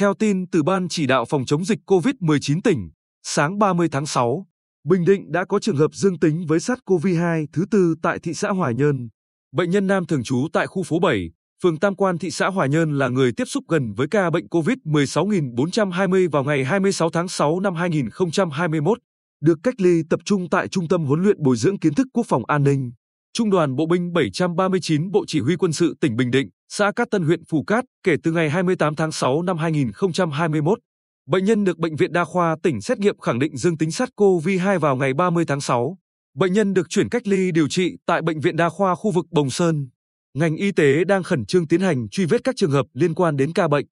Theo tin từ Ban chỉ đạo phòng chống dịch COVID-19 tỉnh, sáng 30 tháng 6, Bình Định đã có trường hợp dương tính với SARS-CoV-2 thứ tư tại thị xã Hòa Nhơn. Bệnh nhân nam thường trú tại khu phố 7, phường Tam Quan thị xã Hòa Nhơn là người tiếp xúc gần với ca bệnh COVID-16420 vào ngày 26 tháng 6 năm 2021, được cách ly tập trung tại Trung tâm huấn luyện bồi dưỡng kiến thức quốc phòng an ninh. Trung đoàn Bộ binh 739 Bộ Chỉ huy Quân sự tỉnh Bình Định, xã Cát Tân huyện Phù Cát, kể từ ngày 28 tháng 6 năm 2021. Bệnh nhân được Bệnh viện Đa khoa tỉnh xét nghiệm khẳng định dương tính SARS-CoV-2 vào ngày 30 tháng 6. Bệnh nhân được chuyển cách ly điều trị tại Bệnh viện Đa khoa khu vực Bồng Sơn. Ngành y tế đang khẩn trương tiến hành truy vết các trường hợp liên quan đến ca bệnh.